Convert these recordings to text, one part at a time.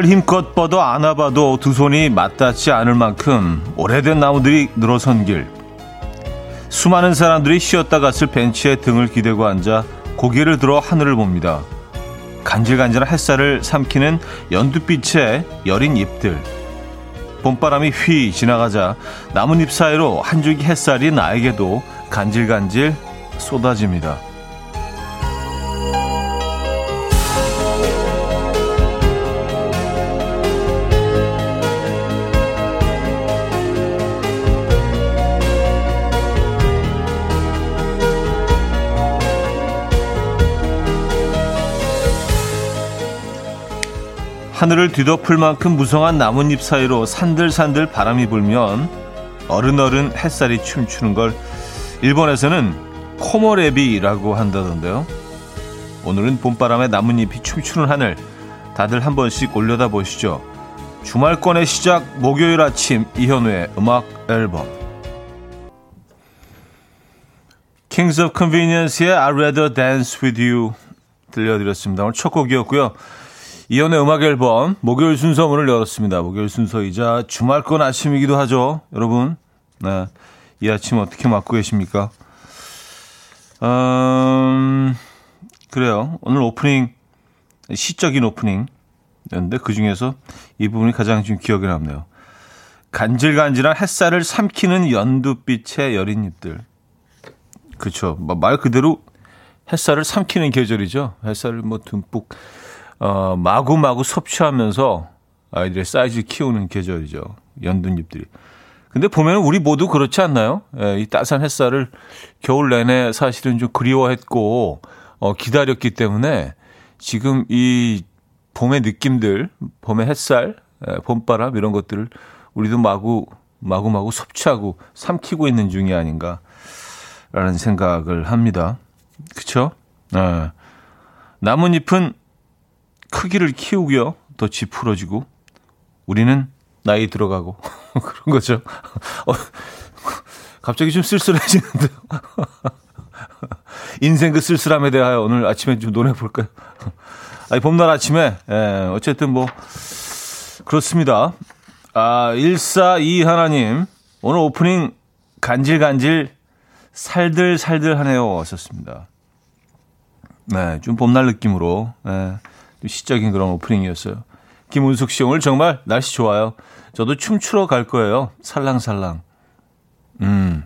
팔을 힘껏 뻗어 안아봐도 두 손이 맞닿지 않을 만큼 오래된 나무들이 늘어선 길. 수많은 사람들이 쉬었다 갔을 벤치에 등을 기대고 앉아 고개를 들어 하늘을 봅니다. 간질간질한 햇살을 삼키는 연두빛의 여린 잎들. 봄바람이 휘 지나가자 나뭇잎 사이로 한 줄기 햇살이 나에게도 간질간질 쏟아집니다. 하늘을 뒤덮을 만큼 무성한 나뭇잎 사이로 산들산들 바람이 불면 어른어른 햇살이 춤추는 걸 일본에서는 코모레비라고 한다던데요. 오늘은 봄바람에 나뭇잎이 춤추는 하늘 다들 한 번씩 올려다 보시죠. 주말권의 시작 목요일 아침 이현우의 음악 앨범 Kings of Convenience의 I'd Rather Dance With You 들려드렸습니다. 오늘 첫 곡이었고요. 이연의 음악 앨범 목요일 순서 문을 열었습니다. 목요일 순서이자 주말권 아침이기도 하죠. 여러분, 네. 이 아침 어떻게 맞고 계십니까? 음, 그래요. 오늘 오프닝, 시적인 오프닝이었는데 그 중에서 이 부분이 가장 좀 기억에 남네요. 간질간질한 햇살을 삼키는 연두빛의 여린 잎들. 그렇죠. 말 그대로 햇살을 삼키는 계절이죠. 햇살을 뭐 듬뿍 어, 마구마구 섭취하면서 아이들의 사이즈 키우는 계절이죠. 연두잎들이. 근데 보면 우리 모두 그렇지 않나요? 예, 이 따스한 햇살을 겨울 내내 사실은 좀 그리워했고, 어, 기다렸기 때문에 지금 이 봄의 느낌들, 봄의 햇살, 예, 봄바람 이런 것들을 우리도 마구, 마구마구 섭취하고 삼키고 있는 중이 아닌가라는 생각을 합니다. 그쵸? 예. 나뭇잎은 크기를 키우고요. 더 지푸러지고 우리는 나이 들어가고 그런 거죠. 어, 갑자기 좀 쓸쓸해지는데요. 인생 그 쓸쓸함에 대하여 오늘 아침에 좀 논해 볼까요? 아니 봄날 아침에 예, 어쨌든 뭐 그렇습니다. 아, 142 하나님 오늘 오프닝 간질간질 살들살들 하네요. 왔었습니다. 네, 좀 봄날 느낌으로 네, 시적인 그런 오프닝이었어요. 김은숙 씨 오늘 정말 날씨 좋아요. 저도 춤추러 갈 거예요. 살랑살랑. 음.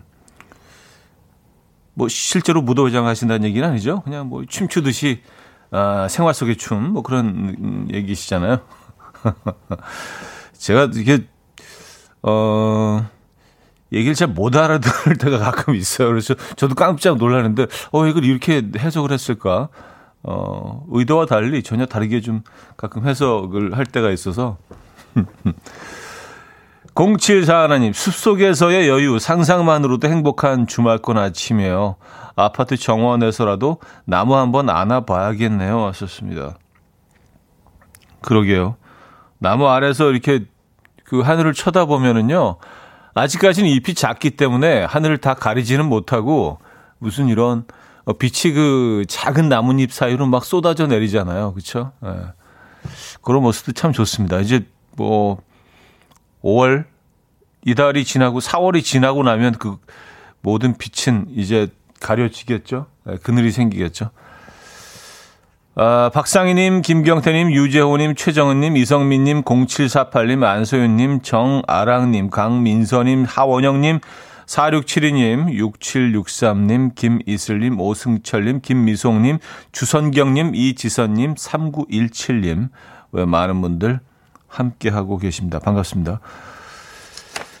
뭐 실제로 무도회장 하신다는 얘기는 아니죠. 그냥 뭐 춤추듯이 아, 생활 속의 춤 뭐 그런 얘기시잖아요. 제가 이게 어 얘기를 잘 못 알아들을 때가 가끔 있어요. 그래서 저도 깜짝 놀라는데 어 이걸 이렇게 해석을 했을까? 어, 의도와 달리 전혀 다르게 좀 가끔 해석을 할 때가 있어서. 074 하나님, 숲속에서의 여유, 상상만으로도 행복한 주말권 아침이에요. 아파트 정원에서라도 나무 한번 안아봐야겠네요. 왔었습니다. 그러게요. 나무 아래서 이렇게 그 하늘을 쳐다보면은요, 아직까지는 잎이 작기 때문에 하늘을 다 가리지는 못하고 무슨 이런 어, 빛이 그 작은 나뭇잎 사이로 막 쏟아져 내리잖아요. 그렇죠? 예. 그런 모습도 참 좋습니다. 이제 뭐 5월 이달이 지나고 4월이 지나고 나면 그 모든 빛은 이제 가려지겠죠. 예, 그늘이 생기겠죠. 아, 박상희님, 김경태님, 유재호님, 최정은님, 이성민님, 0748님, 안소연님, 정아랑님, 강민서님, 하원영님, 4672님, 6763님, 김이슬님, 오승철님, 김미송님, 주선경님, 이지선님, 3917님, 왜 많은 분들 함께하고 계십니다. 반갑습니다.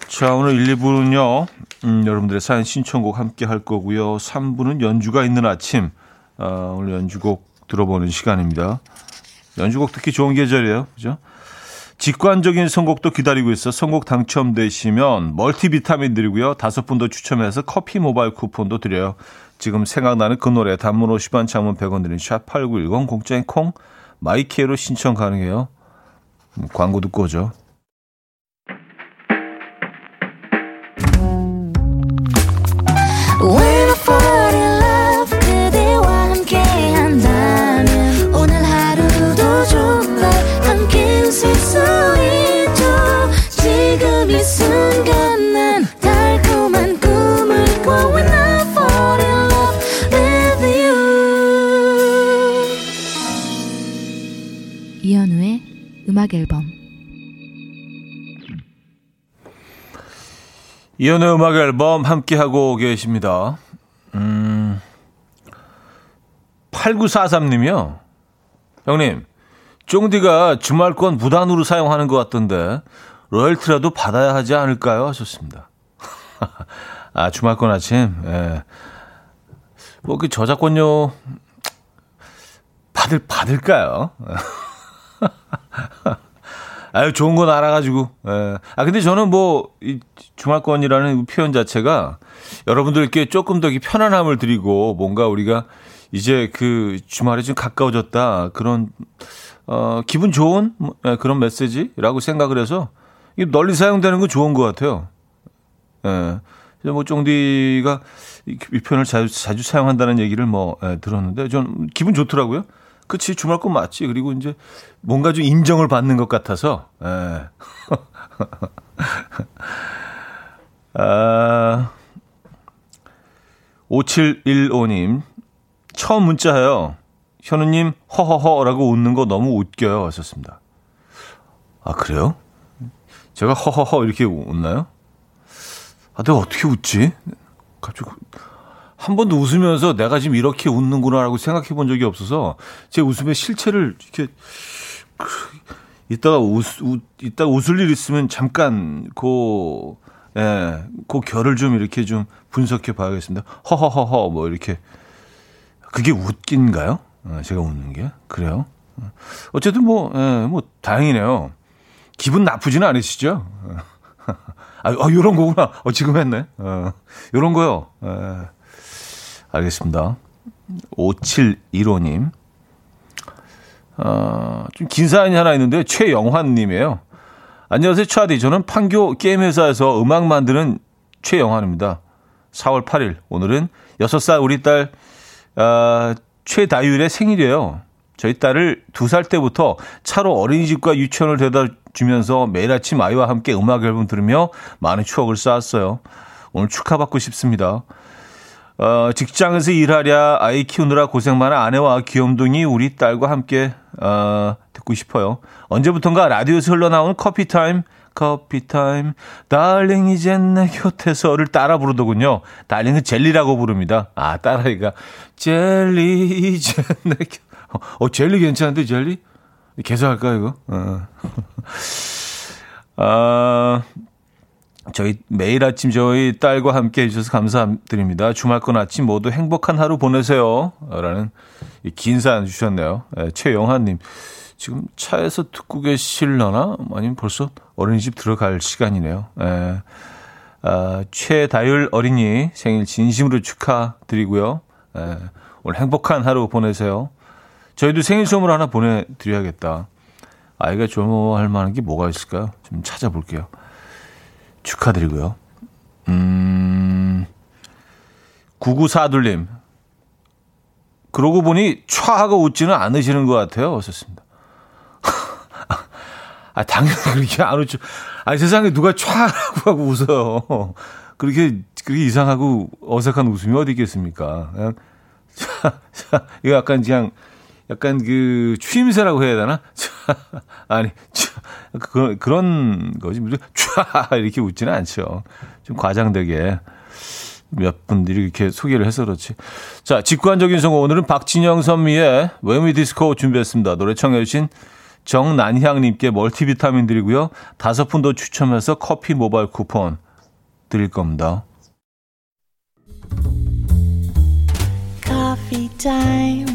자, 오늘 1, 2부는요, 음, 여러분들의 사연 신청곡 함께 할 거고요. 3부는 연주가 있는 아침, 어, 오늘 연주곡 들어보는 시간입니다. 연주곡 듣기 좋은 계절이에요. 그죠? 직관적인 선곡도 기다리고 있어 선곡 당첨되시면 멀티비타민 드리고요. 다섯 분 더 추첨해서 커피 모바일 쿠폰도 드려요. 지금 생각나는 그 노래 단문 50원 장문 100원 드린 샵8910 공짜인 콩 마이키에로 신청 가능해요. 음, 광고 듣고 오죠. 음악 앨범 이현우의 음악 앨범 함께 하고 계십니다. 음, 8943님이요. 형님, 쫑디가 주말권 무단으로 사용하는 것 같던데 로열티라도 받아야 하지 않을까요? 하셨습니다. 아, 주말권 아침. 예. 뭐 그 저작권료 받을 받을까요? 아유 좋은 건 알아가지고. 예. 아 근데 저는 뭐이 주말권이라는 표현 자체가 여러분들께 조금 더 편안함을 드리고 뭔가 우리가 이제 그 주말에 좀 가까워졌다 그런 어 기분 좋은 예, 그런 메시지라고 생각을 해서 널리 사용되는 건 좋은 것 같아요. 예. 뭐 쫑디가 이 표현을 자주, 자주 사용한다는 얘기를 뭐 예, 들었는데 전 기분 좋더라고요. 그치 주말권 맞지. 그리고 이제 뭔가 좀 인정을 받는 것 같아서. 예. 아, 5715님 처음 문자예요. 현우님 허허허라고 웃는 거 너무 웃겨요. 하셨습니다. 아 그래요? 제가 허허허 이렇게 웃나요? 아, 내가 어떻게 웃지? 갑자기 한 번도 웃으면서 내가 지금 이렇게 웃는구나라고 생각해 본 적이 없어서 제 웃음의 실체를 이렇게 이따가 웃, 웃 이따가 웃을 일 있으면 잠깐 그 예, 그 결을 좀 이렇게 좀 분석해 봐야겠습니다. 허허허허 뭐 이렇게 그게 웃긴가요? 어, 제가 웃는 게 그래요? 어쨌든 뭐, 예, 뭐 다행이네요. 기분 나쁘지는 않으시죠? 아, 아 요런 거구나. 어, 지금 했네. 어, 요런 거요. 예. 알겠습니다. 5715님. 어, 좀 긴 사연이 하나 있는데, 최영환님이에요. 안녕하세요, 차디. 저는 판교 게임회사에서 음악 만드는 최영환입니다. 4월 8일. 오늘은 6살 우리 딸, 어, 최다율의 생일이에요. 저희 딸을 두살 때부터 차로 어린이집과 유치원을 데려다 주면서 매일 아침 아이와 함께 음악 앨범 들으며 많은 추억을 쌓았어요. 오늘 축하받고 싶습니다. 어, 직장에서 일하랴 아이 키우느라 고생 많은 아내와 귀염둥이 우리 딸과 함께 어, 듣고 싶어요. 언제부턴가 라디오에서 흘러나오는 커피 타임 커피 타임 darling 이젠 내 곁에서를 따라 부르더군요. darling은 젤리라고 부릅니다. 아 딸아이가 젤리 이젠 내 곁. 어 젤리 괜찮은데 젤리? 계속 할까 이거? 어. 아 저희 매일 아침 저희 딸과 함께 해주셔서 감사드립니다. 주말권 아침 모두 행복한 하루 보내세요. 라는 긴 사연 주셨네요. 네, 최영하님. 지금 차에서 듣고 계실려나? 아니면 벌써 어린이집 들어갈 시간이네요. 네. 아, 최다율 어린이 생일 진심으로 축하드리고요. 네, 오늘 행복한 하루 보내세요. 저희도 생일 선물 하나 보내드려야겠다. 아이가 좋아할 만한 게 뭐가 있을까요? 좀 찾아볼게요. 축하드리고요. 음, 9942님. 그러고 보니 촤하고 웃지는 않으시는 것 같아요. 어셨습니다. 아, 당연히 그렇게 안 웃죠. 아, 세상에 누가 촤라고 하고 웃어요. 그렇게, 그렇게 이상하고 어색한 웃음이 어디 있겠습니까? 그냥, 자, 자, 이거 약간 그냥, 약간 그 추임새라고 해야 되나? 아니, 그, 그런 거지. 촤 이렇게 웃지는 않죠. 좀 과장되게 몇 분들이 이렇게 소개를 해서 그렇지. 자, 직관적인 성공. 오늘은 박진영 선미의 웨미 디스코 준비했습니다. 노래 청해주신 정난향님께 멀티비타민 드리고요. 다섯 분 더 추첨해서 커피 모바일 쿠폰 드릴 겁니다. Coffee time.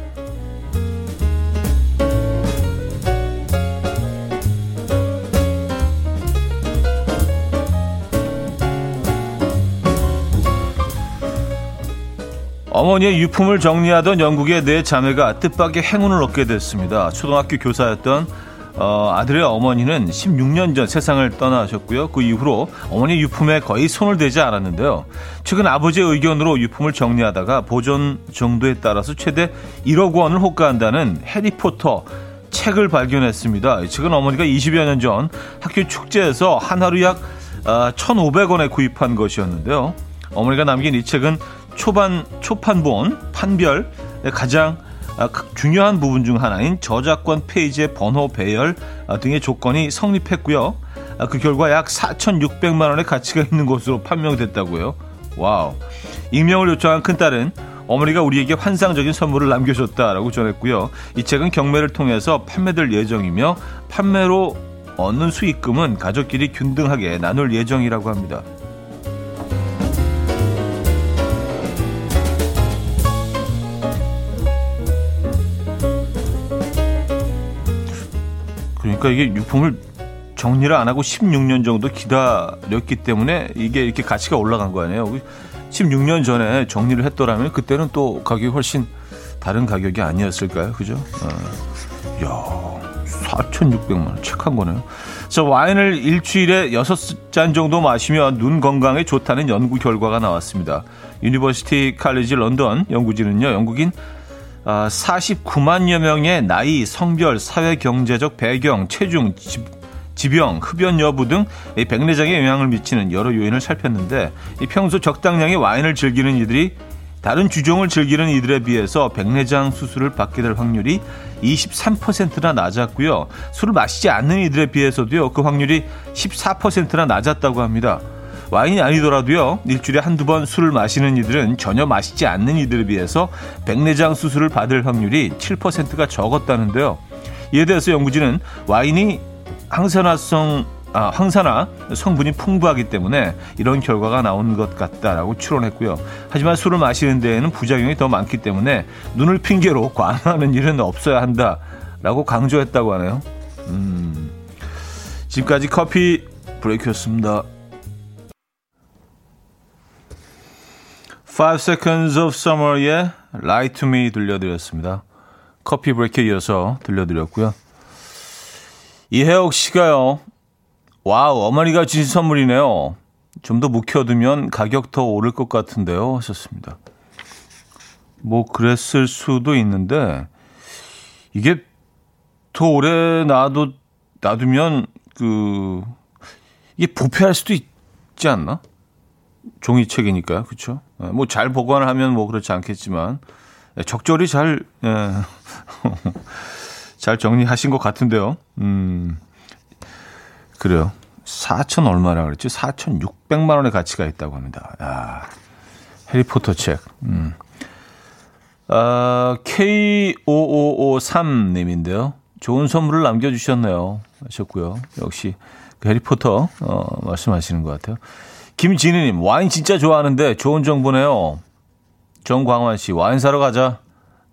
어머니의 유품을 정리하던 영국의 네 자매가 뜻밖의 행운을 얻게 됐습니다. 초등학교 교사였던 어, 아들의 어머니는 16년 전 세상을 떠나셨고요. 그 이후로 어머니 유품에 거의 손을 대지 않았는데요. 최근 아버지의 의견으로 유품을 정리하다가 보존 정도에 따라서 최대 1억 원을 호가한다는 해리포터 책을 발견했습니다. 이 책은 어머니가 20여 년 전 학교 축제에서 한 하루 약 1,500원에 아, 구입한 것이었는데요. 어머니가 남긴 이 책은 초반 초판본 판별 가장 아, 중요한 부분 중 하나인 저작권 페이지의 번호 배열 아, 등의 조건이 성립했고요. 아, 그 결과 약 4,600만 원의 가치가 있는 것으로 판명됐다고요. 와우. 익명을 요청한 큰딸은 어머니가 우리에게 환상적인 선물을 남겨줬다라고 전했고요. 이 책은 경매를 통해서 판매될 예정이며 판매로 얻는 수익금은 가족끼리 균등하게 나눌 예정이라고 합니다. 그러니까 이게 유품을 정리를 안 하고 16년 정도 기다렸기 때문에 이게 이렇게 가치가 올라간 거 아니에요. 16년 전에 정리를 했더라면 그때는 또 가격이 훨씬 다른 가격이 아니었을까요? 그죠? 어. 야 4,600만 원. 책 한 거네요. 자, 와인을 일주일에 6잔 정도 마시면 눈 건강에 좋다는 연구 결과가 나왔습니다. University College London 연구진은요, 영국인 49만여 아, 명의 나이, 성별, 사회 경제적 배경, 체중, 지병, 흡연 여부 등 백내장에 영향을 미치는 여러 요인을 살폈는데 평소 적당량의 와인을 즐기는 이들이 다른 주종을 즐기는 이들에 비해서 백내장 수술을 받게 될 확률이 23%나 낮았고요. 술을 마시지 않는 이들에 비해서도요. 그 확률이 14%나 낮았다고 합니다. 와인이 아니더라도요. 일주일에 한두 번 술을 마시는 이들은 전혀 마시지 않는 이들에 비해서 백내장 수술을 받을 확률이 7%가 적었다는데요. 이에 대해서 연구진은 와인이 항산화성 아, 항산화 성분이 풍부하기 때문에 이런 결과가 나온 것 같다라고 추론했고요. 하지만 술을 마시는 데에는 부작용이 더 많기 때문에 눈을 핑계로 관하는 일은 없어야 한다라고 강조했다고 하네요. 음, 지금까지 커피 브레이크였습니다. 5 Seconds of Summer의 Lie to Me 들려드렸습니다. coffee break에 이어서 들려드렸고요. 이혜옥 씨가요. 와우, 어머니가 주신 선물이네요. 좀 더 묵혀두면 가격 더 오를 것 같은데요. 하셨습니다. 뭐, 그랬을 수도 있는데, 이게 더 오래 놔도, 놔두면, 그, 이게 부패할 수도 있지 않나? 종이책이니까요. 그렇죠? 뭐 잘 보관을 하면 뭐 그렇지 않겠지만 예, 적절히 잘, 예, 잘 정리하신 것 같은데요. 음, 그래요. 4천 얼마라 그랬지? 4,600만 원의 가치가 있다고 합니다. 야, 해리포터 책. 음. 아, K5553님인데요. 좋은 선물을 남겨주셨네요. 하셨고요. 역시 그 해리포터 어, 말씀하시는 것 같아요. 김진희님, 와인 진짜 좋아하는데 좋은 정보네요. 정광환 씨, 와인 사러 가자.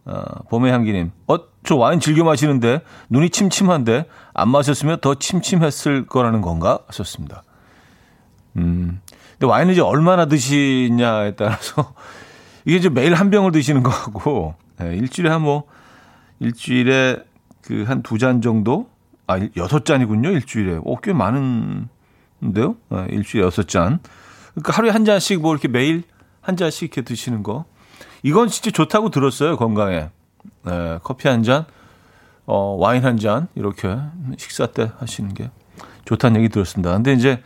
어, 봄의 향기님, 어, 저 와인 즐겨 마시는데 눈이 침침한데 안 마셨으면 더 침침했을 거라는 건가? 하셨습니다. 음, 근데 와인을 이제 얼마나 드시냐에 따라서 이게 이제 매일 한 병을 드시는 거고, 네, 일주일에 한 뭐, 일주일에 그 한 두 잔 정도? 아, 여섯 잔이군요, 일주일에. 어, 꽤 많은 인데요. 네, 일주일에 여섯 잔. 그러니까 하루에 한 잔씩 뭐 이렇게 매일 한 잔씩 이렇게 드시는 거. 이건 진짜 좋다고 들었어요, 건강에. 네, 커피 한 잔, 어, 와인 한 잔, 이렇게 식사 때 하시는 게 좋다는 얘기 들었습니다. 근데 이제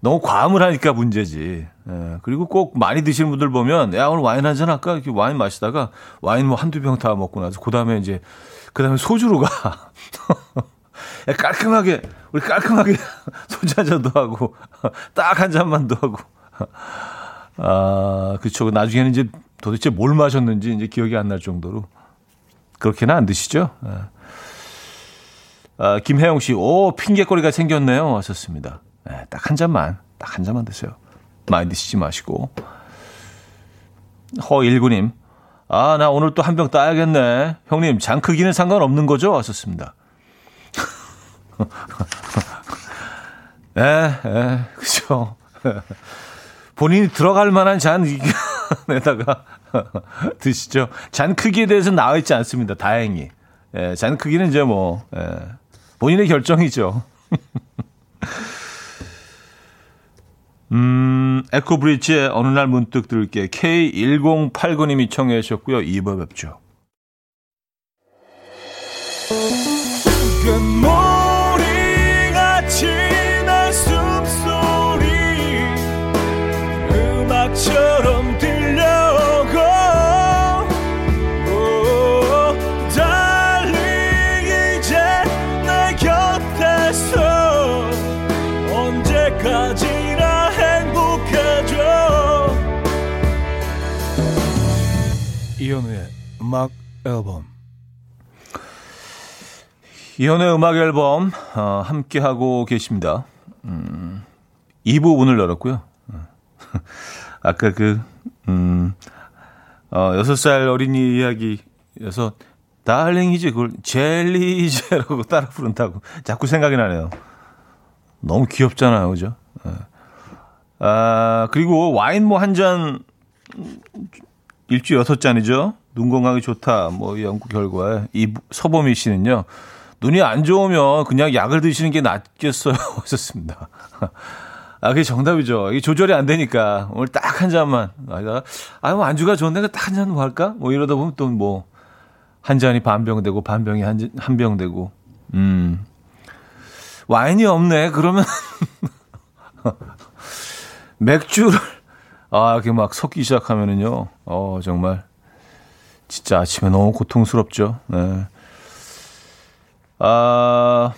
너무 과음을 하니까 문제지. 예, 그리고 꼭 많이 드시는 분들 보면, 야, 오늘 와인 한 잔 할까? 이렇게 와인 마시다가 와인 뭐 한두 병 다 먹고 나서, 그 다음에 이제, 그 다음에 소주로 가. 깔끔하게 우리 깔끔하게 소자자도 하고 딱 한 잔만 더 하고 아 그렇죠. 나중에는 이제 도대체 뭘 마셨는지 이제 기억이 안 날 정도로 그렇게는 안 드시죠? 아, 아 김혜영 씨, 오 핑계거리가 생겼네요. 하셨습니다. 네, 딱한 잔만, 딱 한 잔만 드세요. 많이 드시지 마시고. 허일구님, 아, 나 오늘 또 한 병 따야겠네. 형님, 장 크기는 상관없는 거죠? 하셨습니다. 에, 에, 그죠. 본인이 들어갈 만한 잔에다가 드시죠. 잔 크기에 대해서 나와 있지 않습니다. 다행히. 예, 잔 크기는 이제 뭐, 예, 본인의 결정이죠. 음, 에코브리지의 어느 날 문득 들을게 K1089님이 청해 주셨고요. 2부 뵙죠. 음악 앨범 이현우의 음악 앨범 어, 함께 하고 계십니다. 음, 2부 문을 열었고요. 아까 그 음, 어, 6살 어린이 이야기여서 darling이지 그걸 젤리제라고 따라 부른다고 자꾸 생각이 나네요. 너무 귀엽잖아요. 그죠? 예. 아, 그리고 와인 뭐 한 잔 일주 여섯 잔이죠. 눈 건강에 좋다. 뭐 연구 결과에 이 서보미 씨는요. 눈이 안 좋으면 그냥 약을 드시는 게 낫겠어요. 하셨습니다. 아, 그게 정답이죠. 이게 조절이 안 되니까 오늘 딱 한 잔만. 아이가 아, 뭐 안주가 좋은데 딱 한 잔 뭐 할까? 뭐 이러다 보면 또 뭐 한 잔이 반병 되고 반 병이 한병 되고. 음. 와인이 없네. 그러면 맥주를 아, 이렇게 막 섞기 시작하면은요. 어, 정말 진짜 아침에 너무 고통스럽죠. 네. 아,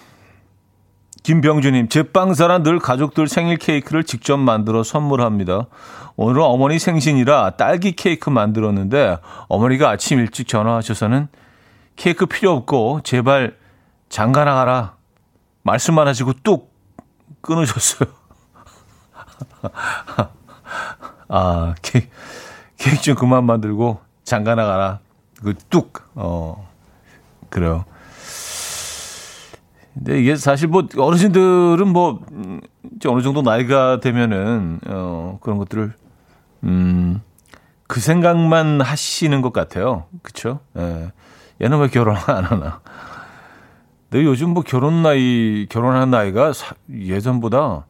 김병주님, 제 빵사란 늘 가족들 생일 케이크를 직접 만들어 선물합니다. 오늘은 어머니 생신이라 딸기 케이크 만들었는데 어머니가 아침 일찍 전화하셔서는 케이크 필요 없고 제발 장가 나가라 말씀만 하시고 뚝 끊으셨어요. 아, 케이크, 케이크 좀 그만 만들고 장가 나가라. 그 뚝, 어, 그래요. 근데 이게 사실 뭐 어르신들은 뭐 음, 어느 정도 나이가 되면은 어 그런 것들을 음그 생각만 하시는 것 같아요. 그렇죠? 예. 얘는 왜 결혼 안 하나? 근데 요즘 뭐 결혼 나이 결혼한 나이가 사, 예전보다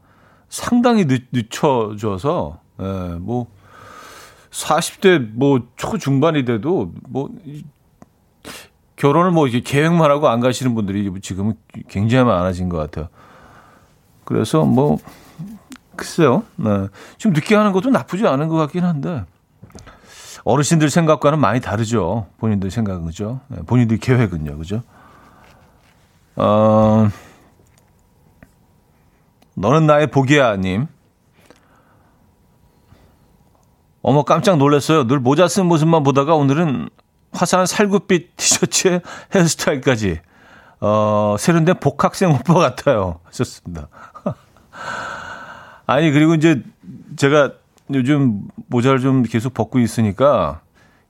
상당히 늦, 늦춰져서 예, 뭐 40대 뭐 초중반이 돼도 뭐 결혼을 뭐 이렇게 계획만 하고 안 가시는 분들이 지금 굉장히 많아진 것 같아요. 그래서 뭐 글쎄요. 네. 좀 늦게 하는 것도 나쁘지 않은 것 같긴 한데 어르신들 생각과는 많이 다르죠. 본인들 생각은 그죠. 네. 본인들 계획은요, 그죠. 어, 너는 나의 복이야 님. 어머 깜짝 놀랐어요. 늘 모자 쓴 모습만 보다가 오늘은 화사한 살구빛 티셔츠에 헤어스타일까지 어, 세련된 복학생 오빠 같아요. 하셨습니다. 아니, 그리고 이제 제가 요즘 모자를 좀 계속 벗고 있으니까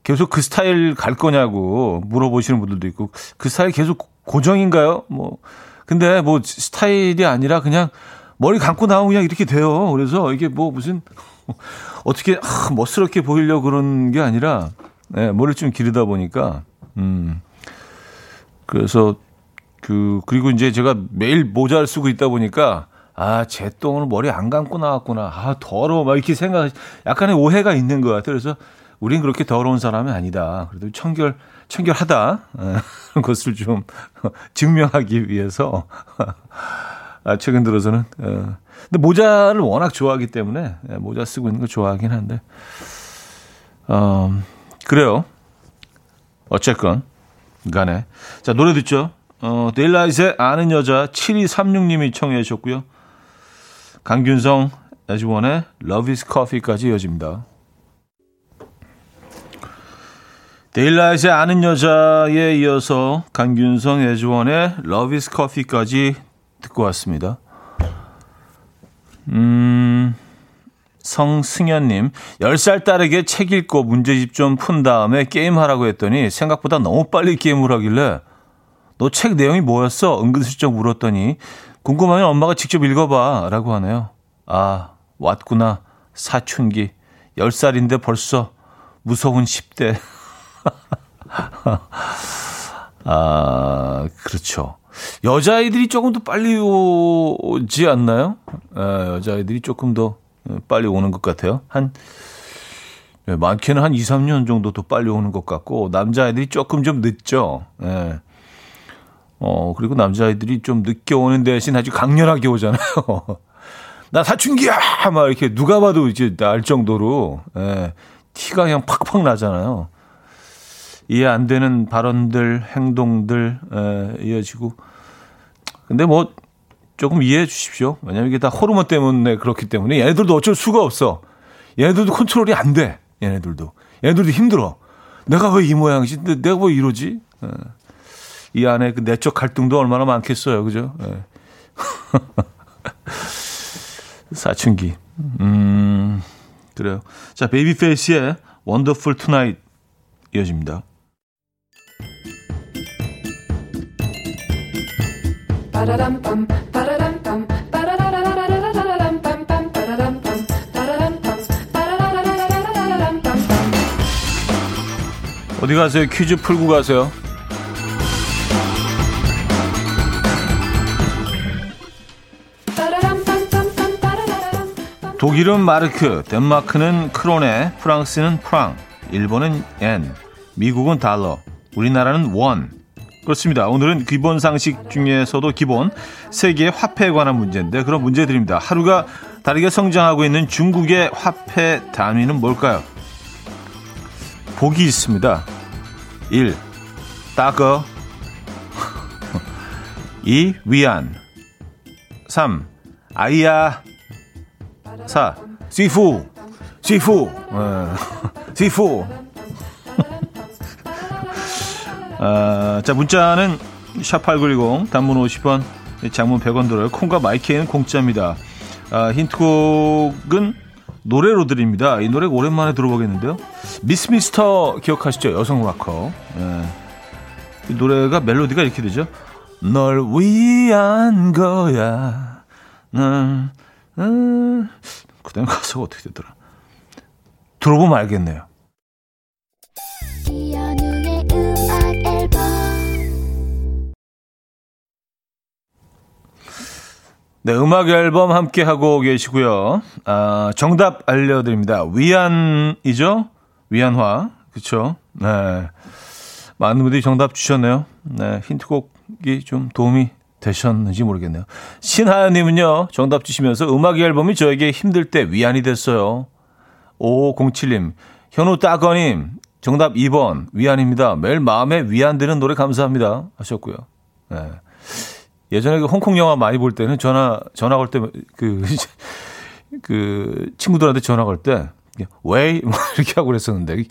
계속 그 스타일 갈 거냐고 물어보시는 분들도 있고 그 스타일 계속 고정인가요? 뭐, 근데 뭐 스타일이 아니라 그냥 머리 감고 나오면 그냥 이렇게 돼요. 그래서 이게 뭐 무슨 어떻게 아, 멋스럽게 보이려고 그런 게 아니라 네, 머리를 좀 기르다 보니까, 음. 그래서, 그, 그리고 이제 제가 매일 모자를 쓰고 있다 보니까, 아, 쟤또 오늘 머리 안 감고 나왔구나. 아, 더러워. 막 이렇게 생각, 약간의 오해가 있는 것 같아요. 그래서, 우린 그렇게 더러운 사람이 아니다. 그래도 청결, 청결하다. 예, 그런 것을 좀 증명하기 위해서. 아, 최근 들어서는. 어. 근데 모자를 워낙 좋아하기 때문에, 예, 모자 쓰고 있는 거 좋아하긴 한데, 어, 그래요. 어쨌건 간에. 자, 노래 듣죠. 어, 데일라이트의 아는 여자 7236님이 청해 주셨고요. 강균성, 에즈원의 Love is Coffee까지 이어집니다. 데일라이트의 아는 여자에 이어서 강균성, 에즈원의 Love is Coffee까지 듣고 왔습니다. 음, 성승현님, 10살 딸에게 책 읽고 문제집 좀 푼 다음에 게임하라고 했더니 생각보다 너무 빨리 게임을 하길래 너 책 내용이 뭐였어? 은근슬쩍 물었더니 궁금하면 엄마가 직접 읽어봐 라고 하네요. 아, 왔구나. 사춘기. 10살인데 벌써 무서운 10대. 아, 그렇죠. 여자아이들이 조금 더 빨리 오지 않나요? 에, 여자아이들이 조금 더 빨리 오는 것 같아요. 한, 예, 많게는 한 2, 3년 정도 더 빨리 오는 것 같고, 남자아이들이 조금 좀 늦죠. 예. 어, 그리고 남자아이들이 좀 늦게 오는 대신 아주 강렬하게 오잖아요. 나 사춘기야! 막 이렇게 누가 봐도 이제 날 정도로, 예. 티가 그냥 팍팍 나잖아요. 이해 안 되는 발언들, 행동들, 에, 이어지고. 근데 뭐, 조금 이해해 주십시오. 왜냐면 이게 다 호르몬 때문에 그렇기 때문에 얘네들도 어쩔 수가 없어. 얘네들도 컨트롤이 안 돼. 얘네들도. 얘네들도 힘들어. 내가 왜 이 모양이지? 내가 왜 이러지? 에. 이 안에 그 내적 갈등도 얼마나 많겠어요. 그죠? 예. 사춘기. 음, 그래요. 자, 베이비페이스의 Wonderful Tonight 이어집니다. 어디 가세요? 퀴즈 풀고 가세요. 독일은 마르크, 덴마크는 크로네, 프랑스는 프랑, 일본은 엔, 미국은 달러, 우리나라는 원. 그렇습니다. 오늘은 기본 상식 중에서도 기본 세계 화폐에 관한 문제인데 그런 문제 드립니다. 하루가 다르게 성장하고 있는 중국의 화폐 단위는 뭘까요? 보기 있습니다. 1. 따거 2. 위안 3. 아이야 4. 시푸 시푸 어, 시푸 아, 자, 문자는 샵8910, 단문 50원, 장문 100원 들어요. 콩과 마이케이는 공짜입니다. 아, 힌트곡은 노래로 드립니다. 이 노래 오랜만에 들어보겠는데요. 미스 미스터 기억하시죠? 여성 락커. 예. 이 노래가 멜로디가 이렇게 되죠. 널 위한 거야. 널, 음, 그 다음 가사가 어떻게 되더라. 들어보면 알겠네요. 네, 음악 앨범 함께 하고 계시고요. 아, 정답 알려드립니다. 위안이죠? 위안화. 그쵸? 네. 많은 분들이 정답 주셨네요. 네, 힌트곡이 좀 도움이 되셨는지 모르겠네요. 신하연님은요, 정답 주시면서 음악 앨범이 저에게 힘들 때 위안이 됐어요. 5507님, 현우 따거님, 정답 2번, 위안입니다. 매일 마음에 위안되는 노래 감사합니다. 하셨고요. 네. 예전에 그 홍콩 영화 많이 볼 때는 전화, 전화 걸 때, 그, 그, 친구들한테 전화 걸 때, 왜? 뭐 이렇게 하고 그랬었는데,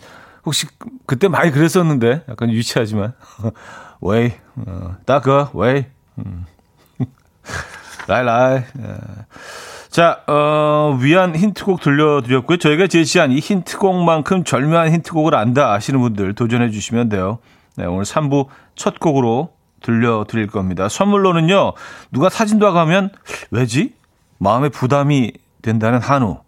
혹시 그때 많이 그랬었는데, 약간 유치하지만, 왜? 어, 따거, 왜? 음. 라이라이. 예. 자, 어, 위안 힌트곡 들려드렸고요. 저희가 제시한 이 힌트곡만큼 절묘한 힌트곡을 안다 아시는 분들 도전해 주시면 돼요. 네, 오늘 3부 첫 곡으로 들려드릴 겁니다. 선물로는요, 누가 사진도 가면, 왜지? 마음에 부담이 된다는 한우.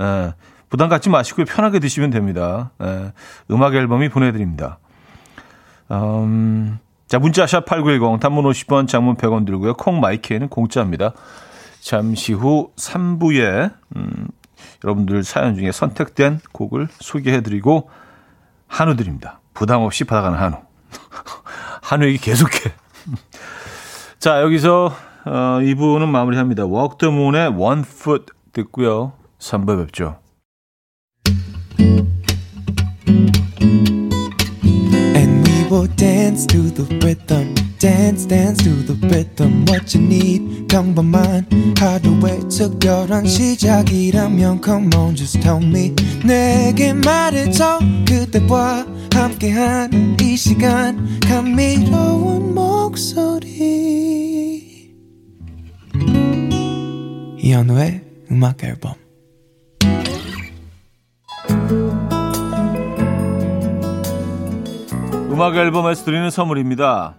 예, 부담 갖지 마시고 편하게 드시면 됩니다. 예, 음악 앨범이 보내드립니다. 음, 자, 문자샵 8910, 단문 50원, 장문 100원 들고요. 콩 마이크에는 공짜입니다. 잠시 후 3부에, 음, 여러분들 사연 중에 선택된 곡을 소개해드리고, 한우 드립니다. 부담 없이 받아가는 한우. 한우 얘기 계속해. 자, 여기서, 어, 2부는 마무리합니다. Walk the Moon의 One Foot 듣고요. 3부에 뵙죠. And we will dance to the rhythm. Dance, dance to the rhythm. What you need, 평범한 하루의 특별한 시작이라면 Come on, just tell me. 내게 말해줘. 그대와 함께한 이 시간. 감미로운 목소리. 이현우의 음악 앨범. 음악 앨범에서 드리는 선물입니다.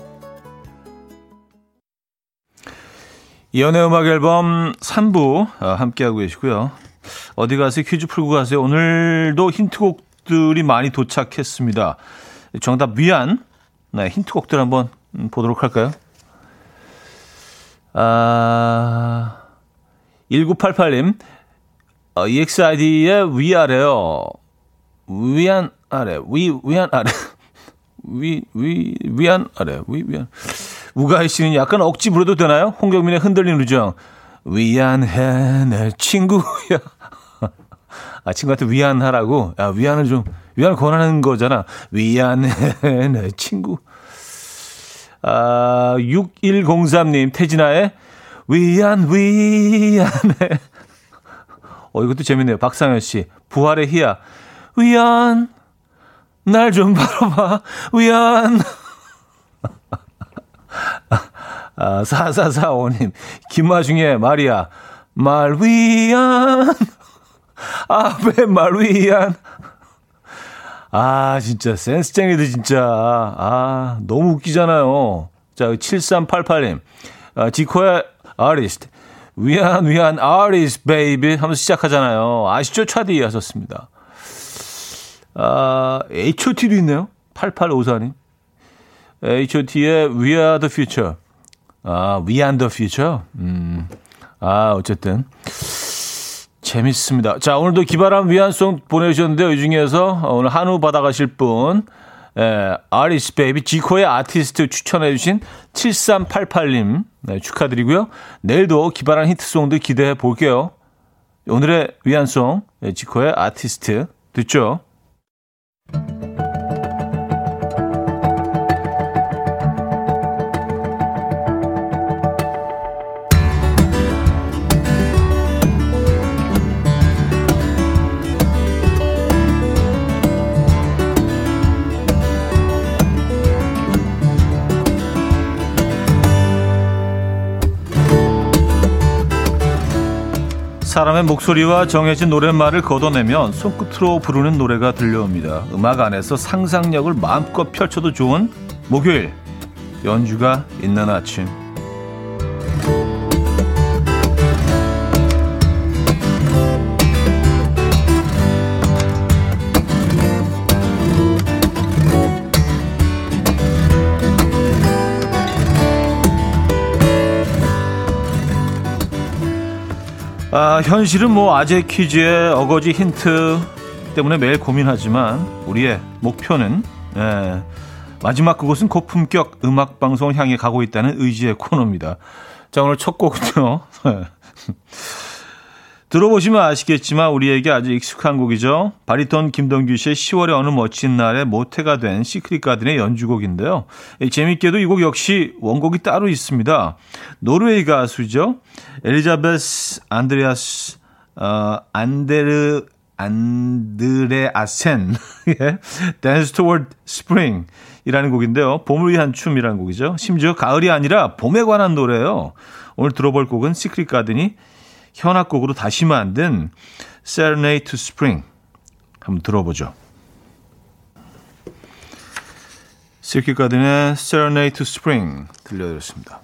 연애 음악 앨범 3부 함께하고 계시고요. 어디 가세요? 퀴즈 풀고 가세요. 오늘도 힌트곡들이 많이 도착했습니다. 정답 위안 네, 힌트곡들 한번 보도록 할까요? 아, 1988님, 어, EXID의 위아래요. 위안 아래, 위, 위안 아래. 위, 위, 위안 아래, 위, 위안. 우가희 씨는 약간 억지 부려도 되나요? 홍경민의 흔들리는 우정. 위안해, 내 친구야. 아, 친구한테 위안하라고? 야, 위안을 좀, 위안을 권하는 거잖아. 위안해, 내 친구. 아, 6103님, 태진아의 위안, 위안해. 어, 이것도 재밌네요. 박상현 씨. 부활의 희야. 위안, 날 좀 바라봐. 위안. 아, 4445님. 김마중의 말이야. 말 위안. 아, 왜말 위안. 아, 진짜, 센스쟁이들, 진짜. 아, 너무 웃기잖아요. 자, 7388님. 아, 지코의 아리스트. 위안, 위안, 아리스트, 베이비. 하면서 시작하잖아요. 아시죠? 차디 하셨습니다. 아, H.O.T도 있네요. 8854님. H.O.T의 We Are the Future. 아, We Are the Future. 음. 아, 어쨌든. 재밌습니다. 자, 오늘도 기발한 We are송 보내주셨는데요. 이 중에서 오늘 한우 받아가실 분, 에, artist baby 지코의 아티스트 추천해주신 7388님 네, 축하드리고요. 내일도 기발한 히트송들 기대해 볼게요. 오늘의 위안송, 네, 지코의 아티스트 듣죠? 사람의 목소리와 정해진 노랫말을 걷어내면 손끝으로 부르는 노래가 들려옵니다. 음악 안에서 상상력을 마음껏 펼쳐도 좋은 목요일 연주가 있는 아침 아, 현실은 뭐 아재 퀴즈의 어거지 힌트 때문에 매일 고민하지만 우리의 목표는 예, 마지막 그곳은 고품격 음악 방송을 향해 가고 있다는 의지의 코너입니다. 자 오늘 첫 곡은요. 들어보시면 아시겠지만 우리에게 아주 익숙한 곡이죠. 바리톤 김동규 씨의 10월의 어느 멋진 날에 모태가 된 시크릿 가든의 연주곡인데요. 재밌게도 이 곡 역시 원곡이 따로 있습니다. 노르웨이 가수죠. 엘리자베스 안드레아스 어, 안데르 안드레 아센 예. Dance Toward Spring 이라는 곡인데요. 봄을 위한 춤이라는 곡이죠. 심지어 가을이 아니라 봄에 관한 노래예요. 오늘 들어볼 곡은 시크릿 가든이 현악곡으로 다시 만든 Serenade to Spring 한번 들어보죠. 시크릿 가든의 Serenade to Spring 들려드렸습니다.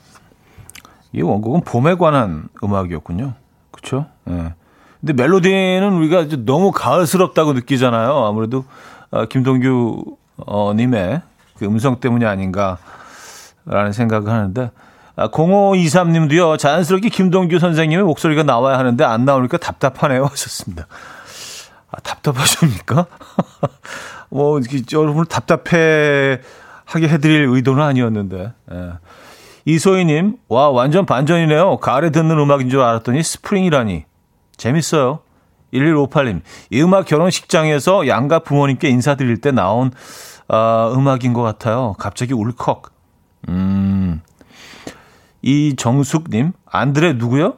이 원곡은 봄에 관한 음악이었군요. 그렇죠? 예. 근데 멜로디는 우리가 너무 가을스럽다고 느끼잖아요. 아무래도 어, 김동규 어, 님의 그 음성 때문이 아닌가라는 생각을 하는데 아, 0523님도요. 자연스럽게 김동규 선생님의 목소리가 나와야 하는데 안 나오니까 답답하네요 하셨습니다. 아, 답답하십니까? 뭐 이렇게 여러분을 답답해 하게 해드릴 의도는 아니었는데. 예. 이소희님, 와 완전 반전이네요. 가을에 듣는 음악인 줄 알았더니 스프링이라니. 재밌어요. 1158님, 이 음악 결혼식장에서 양가 부모님께 인사드릴 때 나온 어, 음악인 것 같아요. 갑자기 울컥. 음, 이정숙님, 안드레 누구요?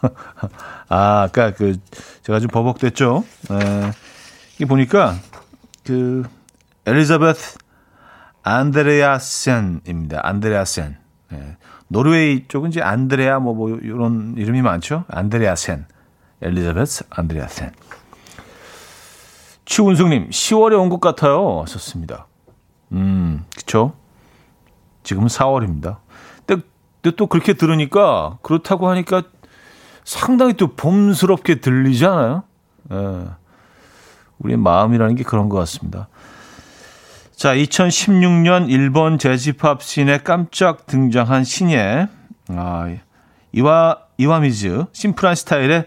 아, 아까 그, 제가 좀 버벅댔죠. 에, 이게 보니까, 그, 엘리자베스 안드레아센입니다. 안드레아센. 예. 노르웨이 쪽은 이제 안드레아 뭐, 뭐, 이런 이름이 많죠. 안드레아센. 엘리자베스 안드레아센. 추운숙님, 10월에 온 것 같아요. 하셨습니다. 음, 그쵸. 지금은 4월입니다. 근데, 또 그렇게 들으니까, 그렇다고 하니까 상당히 또 봄스럽게 들리지 않아요? 예. 우리의 마음이라는 게 그런 것 같습니다. 자, 2016년 일본 재즈팝 scene에 깜짝 등장한 신예, 아, 이와, 이와미즈, 심플한 스타일의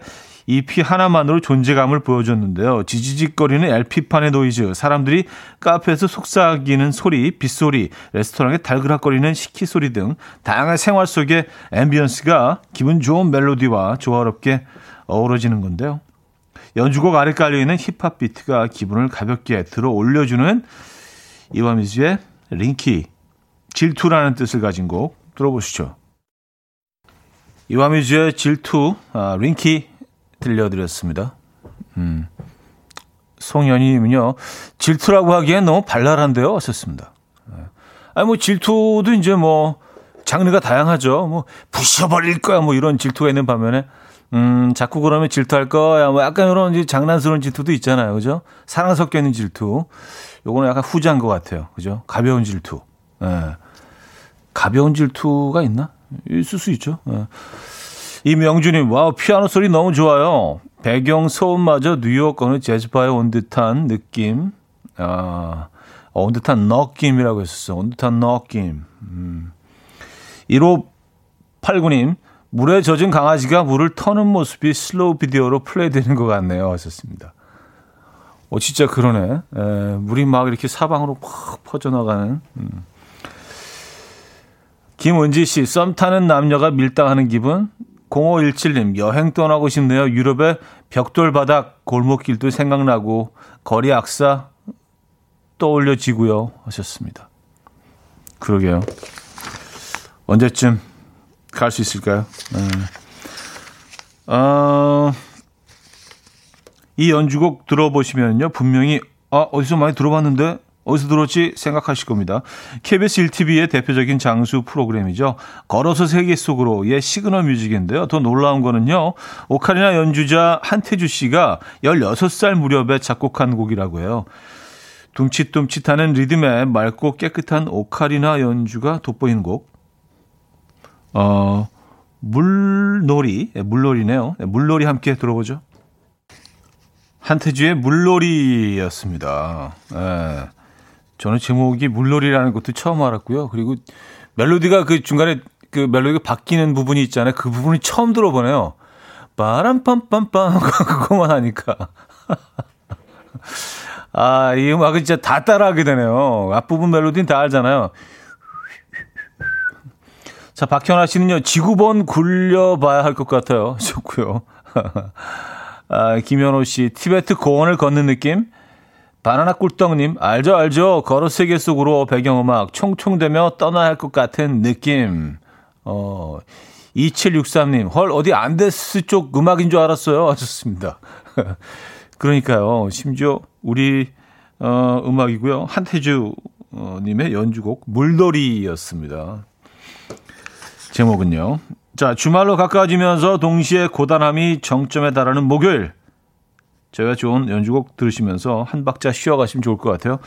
EP 하나만으로 존재감을 보여줬는데요. 지지직거리는 LP판의 노이즈, 사람들이 카페에서 속삭이는 소리, 빗소리, 레스토랑의 달그락거리는 식기 소리 등 다양한 생활 속의 ambience가 기분 좋은 멜로디와 조화롭게 어우러지는 건데요. 연주곡 아래 깔려있는 힙합 비트가 기분을 가볍게 들어 올려주는 이와미즈의 りんき, 질투라는 뜻을 가진 곡 들어보시죠. 이와미즈의 질투, 아, りんき 들려드렸습니다. 음. 송연희님은요, 질투라고 하기엔 너무 발랄한데요? 하셨습니다. 예. 아니, 뭐, 질투도 이제 뭐, 장르가 다양하죠. 뭐, 부셔버릴 거야, 뭐, 이런 질투가 있는 반면에, 음, 자꾸 그러면 질투할 거야. 뭐, 약간 이런 이제 장난스러운 질투도 있잖아요. 그죠? 사랑 섞여 있는 질투. 요거는 약간 후자인 것 같아요. 그죠? 가벼운 질투. 예. 가벼운 질투가 있나? 있을 수 있죠. 예. 이명준님, wow, 피아노 소리 너무 좋아요. 배경 소음마저 뉴욕 어느 재즈바에 온 듯한 느낌. 아, 어, 온 듯한 느낌이라고 했었어. 온 듯한 느낌. 음. 1589님, 물에 젖은 강아지가 물을 터는 모습이 슬로우 비디오로 플레이되는 것 같네요. 하셨습니다. 어, 진짜 그러네. 에, 물이 막 이렇게 사방으로 팍 퍼져나가는. 음. 김은지 씨, 썸 타는 남녀가 밀당하는 기분? 0517님, 여행 떠나고 싶네요. 유럽의 벽돌 바닥 골목길도 생각나고, 거리 악사 떠올려지고요. 하셨습니다. 그러게요. 언제쯤 갈 수 있을까요? 네. 어, 이 연주곡 들어보시면요. 분명히, 아, 어디서 많이 들어봤는데? 어디서 들었지 생각하실 겁니다. KBS 1TV의 대표적인 장수 프로그램이죠. 걸어서 세계 속으로의 시그널 뮤직인데요. 더 놀라운 거는요. 오카리나 연주자 한태주 씨가 16살 무렵에 작곡한 곡이라고 해요. 둠칫둠칫하는 리듬에 맑고 깨끗한 오카리나 연주가 돋보이는 곡. 어, 물놀이, 예, 물놀이네요. 예, 물놀이 함께 들어보죠. 한태주의 물놀이였습니다. 예. 저는 제목이 물놀이라는 것도 처음 알았고요. 그리고 멜로디가 그 중간에 그 멜로디가 바뀌는 부분이 있잖아요. 그 부분이 처음 들어보네요. 빠람빰빰빰 그거만 하니까. 아, 이 음악은 진짜 다 따라하게 되네요. 앞부분 멜로디는 다 알잖아요. 자, 박현아 씨는요, 지구본 굴려봐야 할 것 같아요. 좋고요. 아, 김현호 씨, 티베트 고원을 걷는 느낌? 바나나 꿀떡님, 알죠, 알죠. 걸어 세계 속으로 배경음악 총총되며 떠나야 할 것 같은 느낌. 어, 2763님, 헐, 어디 안데스 쪽 음악인 줄 알았어요. 하셨습니다. 그러니까요. 심지어 우리, 어, 음악이고요. 한태주, 어, 님의 연주곡, 물놀이였습니다. 제목은요. 자, 주말로 가까워지면서 동시에 고단함이 정점에 달하는 목요일. 저희가 좋은 연주곡 들으시면서 한 박자 쉬어가시면 좋을 것 같아요.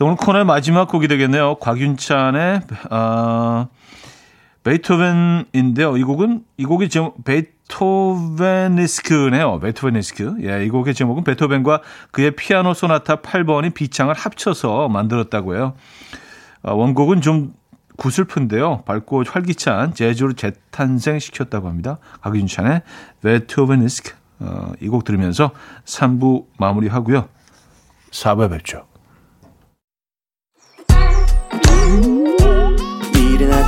오늘 코너의 마지막 곡이 되겠네요. 곽윤찬의 아, 베이토벤인데요. 이 곡은 이 곡이 제목 베이, 베토벤니스크네요. 베토벤니스크. 예, 이 곡의 제목은 베토벤과 그의 피아노 소나타 8번인 비창을 합쳐서 만들었다고요. 어, 원곡은 좀 구슬픈데요. 밝고 활기찬 재즈로 재탄생시켰다고 합니다. 박윤찬의 베토벤니스크. 어, 이 곡 들으면서 3부 마무리하고요. 4부에 뵙죠.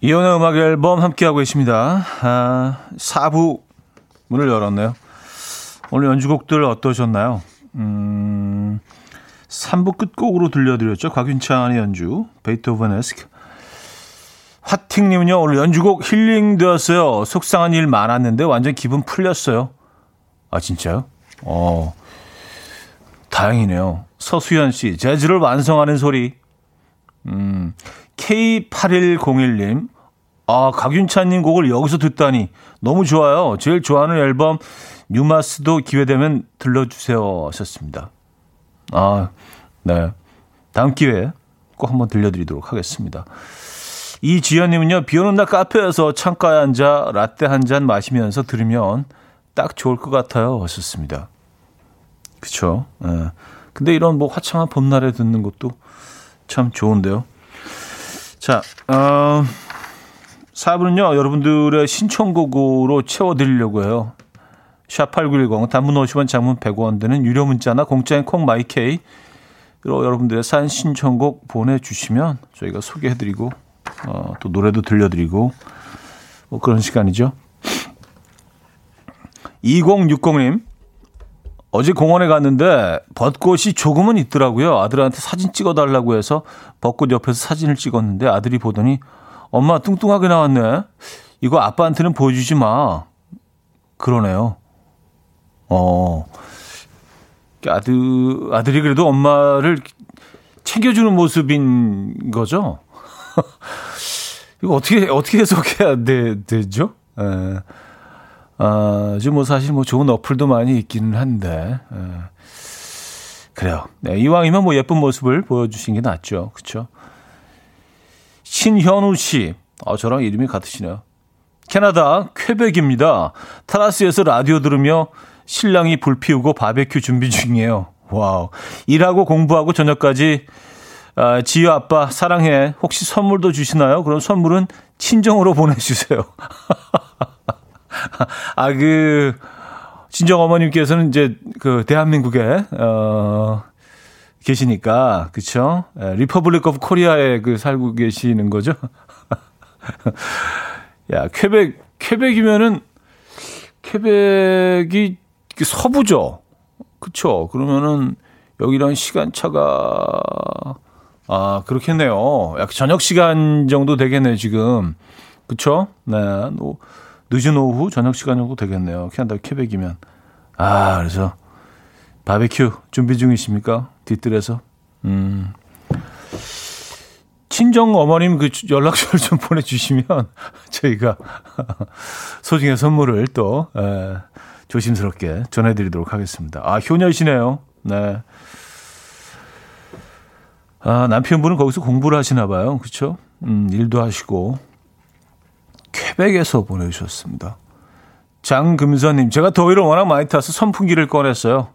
이혼의 음악 앨범 함께하고 계십니다. 아, 4부 문을 열었네요. 오늘 연주곡들 어떠셨나요? 음, 3부 끝곡으로 들려드렸죠. 곽윤찬의 연주, 베이토벤에스크. 화팅님은요, 오늘 연주곡 힐링 되었어요. 속상한 일 많았는데 완전 기분 풀렸어요. 아, 진짜요? 어, 다행이네요. 서수연 씨, 재즈를 완성하는 소리. 음, K8101님, 아, 박윤찬님 곡을 여기서 듣다니 너무 좋아요. 제일 좋아하는 앨범 뉴마스도 기회되면 들려주세요 하셨습니다. 아, 네. 다음 기회에 꼭 한번 들려드리도록 하겠습니다. 이지연님은요, 비 오는 날 카페에서 창가에 앉아 라떼 한 잔 마시면서 들으면 딱 좋을 것 같아요 하셨습니다. 그쵸. 예. 근데 이런 뭐 화창한 봄날에 듣는 것도 참 좋은데요. 자, 어, 4부는요, 여러분들의 신청곡으로 채워드리려고 해요. 샵8910, 단문 50원, 장문 100원 드는 유료 문자나 공짜인 콩 마이케이로 여러분들의 산 신청곡 보내주시면 저희가 소개해드리고, 어, 또 노래도 들려드리고, 뭐 그런 시간이죠. 2060님, 어제 공원에 갔는데 벚꽃이 조금은 있더라고요. 아들한테 사진 찍어달라고 해서 벚꽃 옆에서 사진을 찍었는데 아들이 보더니 엄마 뚱뚱하게 나왔네. 이거 아빠한테는 보여주지 마. 그러네요. 어. 아들, 아들이 그래도 엄마를 챙겨주는 모습인 거죠? 이거 어떻게, 어떻게 해석해야 되, 되죠? 에. 아, 지금 뭐 사실 뭐 좋은 어플도 많이 있기는 한데, 에. 그래요. 네, 이왕이면 뭐 예쁜 모습을 보여주신 게 낫죠. 그쵸? 신현우 씨. 아, 저랑 이름이 같으시네요. 캐나다 퀘벡입니다. 테라스에서 라디오 들으며 신랑이 불 피우고 바베큐 준비 중이에요. Wow. 일하고 공부하고 저녁까지 아, 지효 아빠 사랑해. 혹시 선물도 주시나요? 그럼 선물은 친정으로 보내주세요. 아, 그, 친정 어머님께서는 이제 그 대한민국에, 어, 계시니까, 그쵸? Republic of Korea에 그 살고 계시는 거죠? 야, 퀘벡이면은, 퀘벡이 그 서부죠? 그쵸? 그러면은, 여기랑 시간차가, 아, 그렇겠네요. 약 저녁 시간 정도 되겠네요, 지금. 그쵸? 네. 뭐, 늦은 오후, 저녁 시간 정도 되겠네요. 캐나다 퀘벡이면. 아, 그래서, 바베큐 준비 중이십니까? 뒤뜰에서. 음. 친정 어머님 그 연락처를 좀 보내주시면 저희가 소중한 선물을 또 에, 조심스럽게 전해드리도록 하겠습니다. 아 효녀시네요. 네. 아 남편분은 거기서 공부를 하시나 봐요. 그렇죠? 음, 일도 하시고 쾌백에서 보내주셨습니다. 장금선님, 제가 더위를 워낙 많이 타서 선풍기를 꺼냈어요.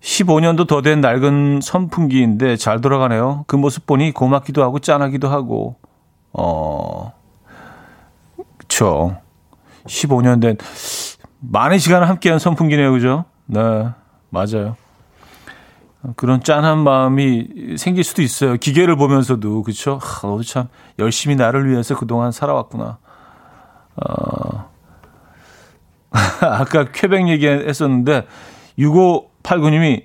15년도 더 된 낡은 선풍기인데 잘 돌아가네요. 그 모습 보니 고맙기도 하고 짠하기도 하고, 어, 그쵸. 15년 된, 많은 시간을 함께한 선풍기네요. 그죠? 네, 맞아요. 그런 짠한 마음이 생길 수도 있어요. 기계를 보면서도, 그쵸? 하, 너도 참 열심히 나를 위해서 그동안 살아왔구나. 어, 아까 쾌백 얘기 했었는데, 6589님이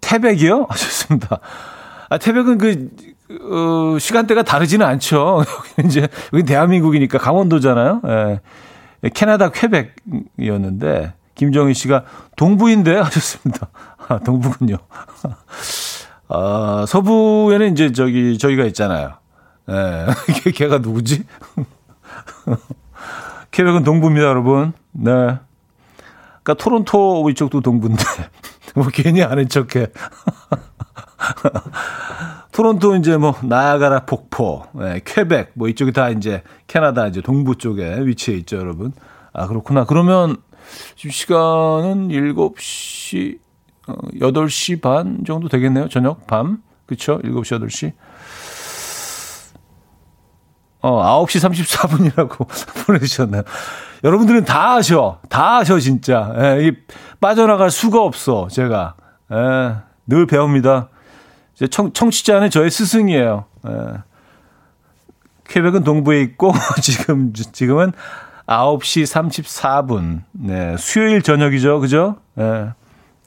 태백이요? 하셨습니다. 아, 태백은 그, 어, 시간대가 다르지는 않죠. 여기 이제, 여기 대한민국이니까 강원도잖아요. 예. 캐나다 퀘벡이었는데 김정희 씨가 동부인데 하셨습니다. 아, 동부군요. 아, 서부에는 이제 저기 저희가 있잖아요. 예. 걔, 걔가 누구지? 퀘벡은 동부입니다, 여러분. 네. 그러니까 토론토 이쪽도 동부인데 뭐 괜히 아는 척해. 토론토 이제 뭐 나야가라 폭포, 네, 퀘벡 뭐 이쪽이 다 이제 캐나다 이제 동부 쪽에 위치해 있죠, 여러분. 아 그렇구나. 그러면 지금 시간은 7시 어, 8시 반 정도 되겠네요. 저녁 밤. 그쵸? 7시 8시. 어, 9시 34분이라고 보내주셨네요. 여러분들은 다 아셔. 다 아셔, 진짜. 예, 이 빠져나갈 수가 없어, 제가. 예, 늘 배웁니다. 이제 청, 청취자는 저의 스승이에요. 예. 퀘벡은 동부에 있고, 지금, 지금은 9시 34분. 네, 수요일 저녁이죠, 그죠? 예.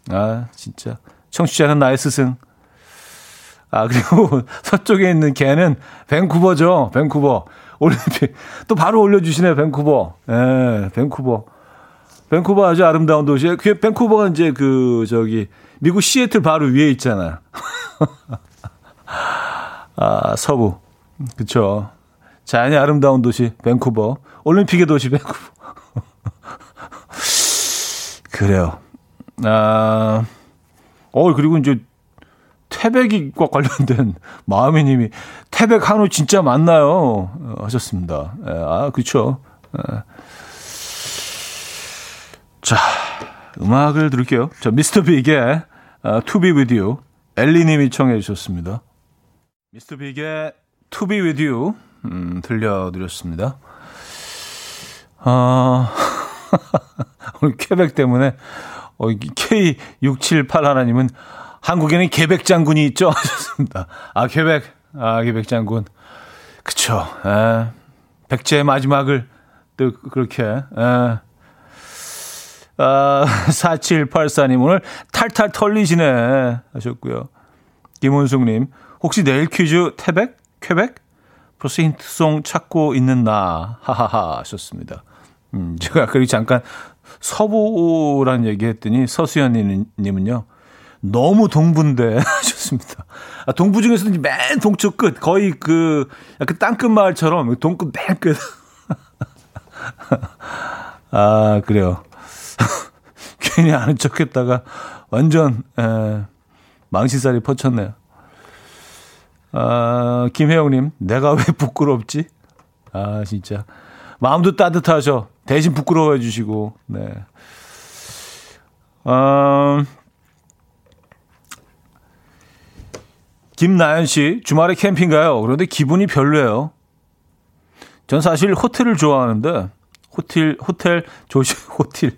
아, 진짜. 청취자는 나의 스승. 아, 그리고 서쪽에 있는 개는 밴쿠버죠. 밴쿠버. 올림픽. 또 바로 올려주시네요. 밴쿠버. 예, 밴쿠버. 밴쿠버 아주 아름다운 도시. 그 밴쿠버가 이제 그, 저기, 미국 시애틀 바로 위에 있잖아요. 아, 서부. 그쵸. 자연이 아름다운 도시, 밴쿠버. 올림픽의 도시, 밴쿠버. 그래요. 아, 어, 그리고 이제 태백과 관련된 마음이님이 태백 한우 진짜 맞나요? 어, 하셨습니다. 예, 아, 그쵸. 예. 자, 음악을 들을게요. 자, 미스터 빅의 Be With You. 엘리님이 청해 주셨습니다. 미스터 빅의 With You 음, 들려드렸습니다. 어, 오늘 퀘벡 때문에 어, K678 하나님은 한국에는 계백 장군이 있죠 하셨습니다. 아 계백, 아 계백 장군, 그쵸. 에, 백제의 마지막을 또 그렇게. 에. 아, 4784님, 오늘 탈탈 털리시네. 하셨고요. 김원숙님, 혹시 내일 퀴즈 태백? 쾌백? 벌써 힌트송 찾고 있는 나. 하하하. 하셨습니다. 음, 제가 그리고 잠깐 서부란 얘기 했더니 서수연님은요. 너무 동부인데 하셨습니다. 아, 동부 중에서는 맨 동쪽 끝, 거의 그 약간 땅끝 마을처럼 동끝 맨 끝. 아, 그래요. 괜히 아는 척 했다가 완전, 에, 망신살이 퍼쳤네요. 아, 김혜영님, 내가 왜 부끄럽지? 아, 진짜. 마음도 따뜻하죠. 대신 부끄러워해 주시고, 네. 음, 김나연 씨, 주말에 캠핑 가요. 그런데 기분이 별로예요. 전 사실 호텔을 좋아하는데, 호텔, 호텔, 조식, 호텔,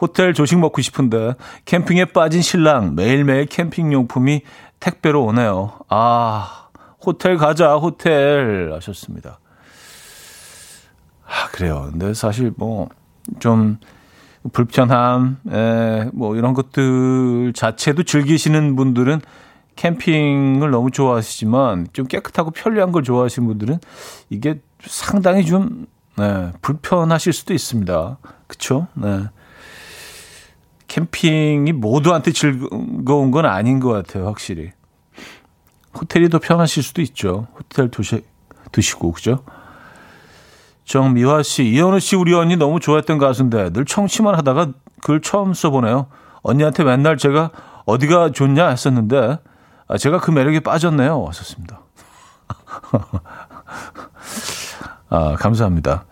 호텔 조식 먹고 싶은데, 캠핑에 빠진 신랑, 매일매일 캠핑 용품이 택배로 오네요. 아, 호텔 가자, 호텔. 하셨습니다. 아, 그래요. 근데 사실 뭐, 좀, 불편함, 에, 뭐, 이런 것들 자체도 즐기시는 분들은 캠핑을 너무 좋아하시지만 좀 깨끗하고 편리한 걸 좋아하시는 분들은 이게 상당히 좀 네, 불편하실 수도 있습니다. 그쵸? 네. 캠핑이 모두한테 즐거운 건 아닌 것 같아요, 확실히. 호텔이 더 편하실 수도 있죠. 호텔 두시, 드시고, 그죠? 정미화 씨, 이현우 씨 우리 언니 너무 좋아했던 가수인데 늘 청취만 하다가 글 처음 써보네요. 언니한테 맨날 제가 어디가 좋냐 했었는데 아, 제가 그 매력에 빠졌네요. 왔었습니다. 아, 감사합니다.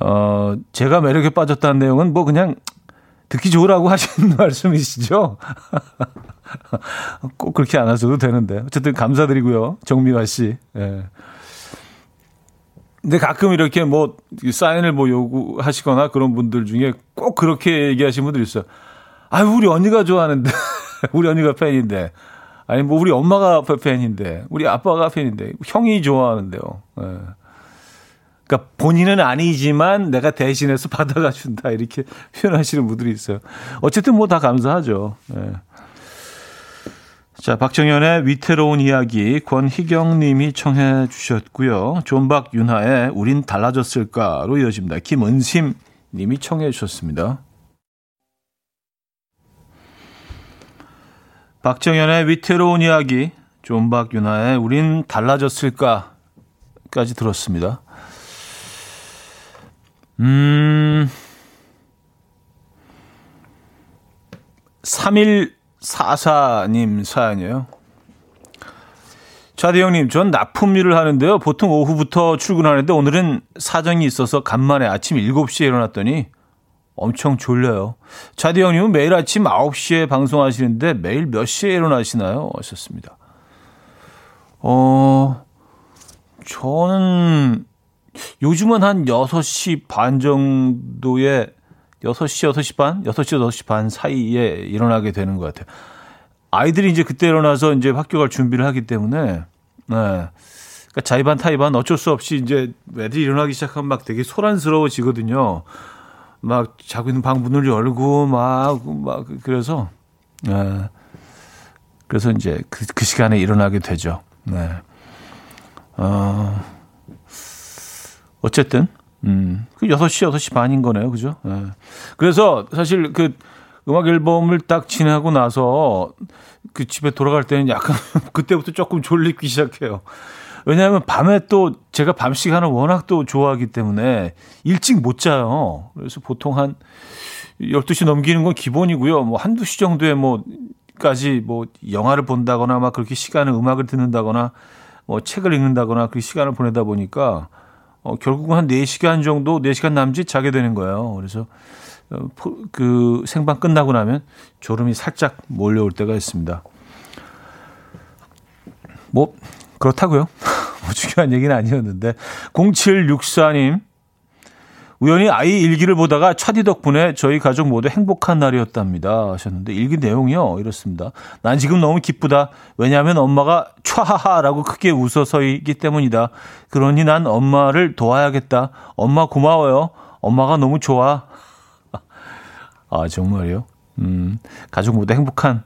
어, 제가 매력에 빠졌다는 내용은 뭐 그냥 듣기 좋으라고 하시는 말씀이시죠? 꼭 그렇게 안 하셔도 되는데. 어쨌든 감사드리고요. 정미화 씨. 예. 근데 가끔 이렇게 뭐 사인을 뭐 요구하시거나 그런 분들 중에 꼭 그렇게 얘기하시는 분들 있어요. 아유, 우리 언니가 좋아하는데. 우리 언니가 팬인데. 아니 뭐 우리 엄마가 팬인데 우리 아빠가 팬인데 형이 좋아하는데요. 예. 그러니까 본인은 아니지만 내가 대신해서 받아가 준다 이렇게 표현하시는 분들이 있어요. 어쨌든 뭐 다 감사하죠. 예. 자, 박정현의 위태로운 이야기 권희경 님이 청해 주셨고요. 존박 윤하의 우린 달라졌을까로 이어집니다. 김은심 님이 청해 주셨습니다. 박정현의 위태로운 이야기, 존박 윤하의 우린 달라졌을까까지 들었습니다. 음, 3144님 사연이에요. 차대 형님, 전 납품 일을 하는데요. 보통 오후부터 출근하는데 오늘은 사정이 있어서 간만에 아침 7시에 일어났더니 엄청 졸려요. 차대 형님은 매일 아침 9시에 방송하시는데 매일 몇 시에 일어나시나요? 하셨습니다. 어, 저는 요즘은 한 6시 반 정도에 6시, 6시 반? 6시, 6시 반 사이에 일어나게 되는 것 같아요. 아이들이 이제 그때 일어나서 이제 학교 갈 준비를 하기 때문에, 네. 그러니까 자의반, 타의반 어쩔 수 없이 이제 애들이 일어나기 시작하면 막 되게 소란스러워지거든요. 막 자고 있는 방 문을 열고 막, 막, 그래서, 네. 그래서 이제 그, 그 시간에 일어나게 되죠. 네. 어, 어쨌든, 음, 그 6시, 6시 반인 거네요. 그죠? 네. 그래서 사실 그 음악 앨범을 딱 지나고 나서 그 집에 돌아갈 때는 약간 그때부터 조금 졸리기 시작해요. 왜냐하면 밤에 또 제가 밤 시간을 워낙 또 좋아하기 때문에 일찍 못 자요. 그래서 보통 한 12시 넘기는 건 기본이고요. 뭐 한두 시 정도에 뭐, 까지 뭐 영화를 본다거나 막 그렇게 시간을 음악을 듣는다거나 뭐 책을 읽는다거나 그 시간을 보내다 보니까 어, 결국은 한 4시간 정도, 4시간 남짓 자게 되는 거예요. 그래서 어, 그 생방 끝나고 나면 졸음이 살짝 몰려올 때가 있습니다. 뭐 그렇다고요. 뭐 중요한 얘기는 아니었는데 0764님 우연히 아이 일기를 보다가 차디 덕분에 저희 가족 모두 행복한 날이었답니다 하셨는데 일기 내용이요 이렇습니다. 난 지금 너무 기쁘다. 왜냐하면 엄마가 촤하하라고 크게 웃어서이기 때문이다. 그러니 난 엄마를 도와야겠다. 엄마 고마워요. 엄마가 너무 좋아. 아 정말요? 음 가족 모두 행복한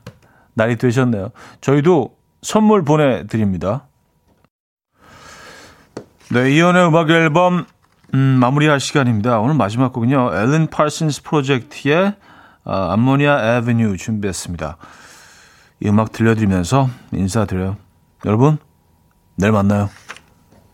날이 되셨네요. 저희도 선물 보내드립니다. 네, 이연의 음악 앨범 음, 마무리할 시간입니다. 오늘 마지막 곡은요. 앨런 파슨스 프로젝트의 아, 암모니아 애비뉴 준비했습니다. 이 음악 들려드리면서 인사드려요. 여러분, 내일 만나요.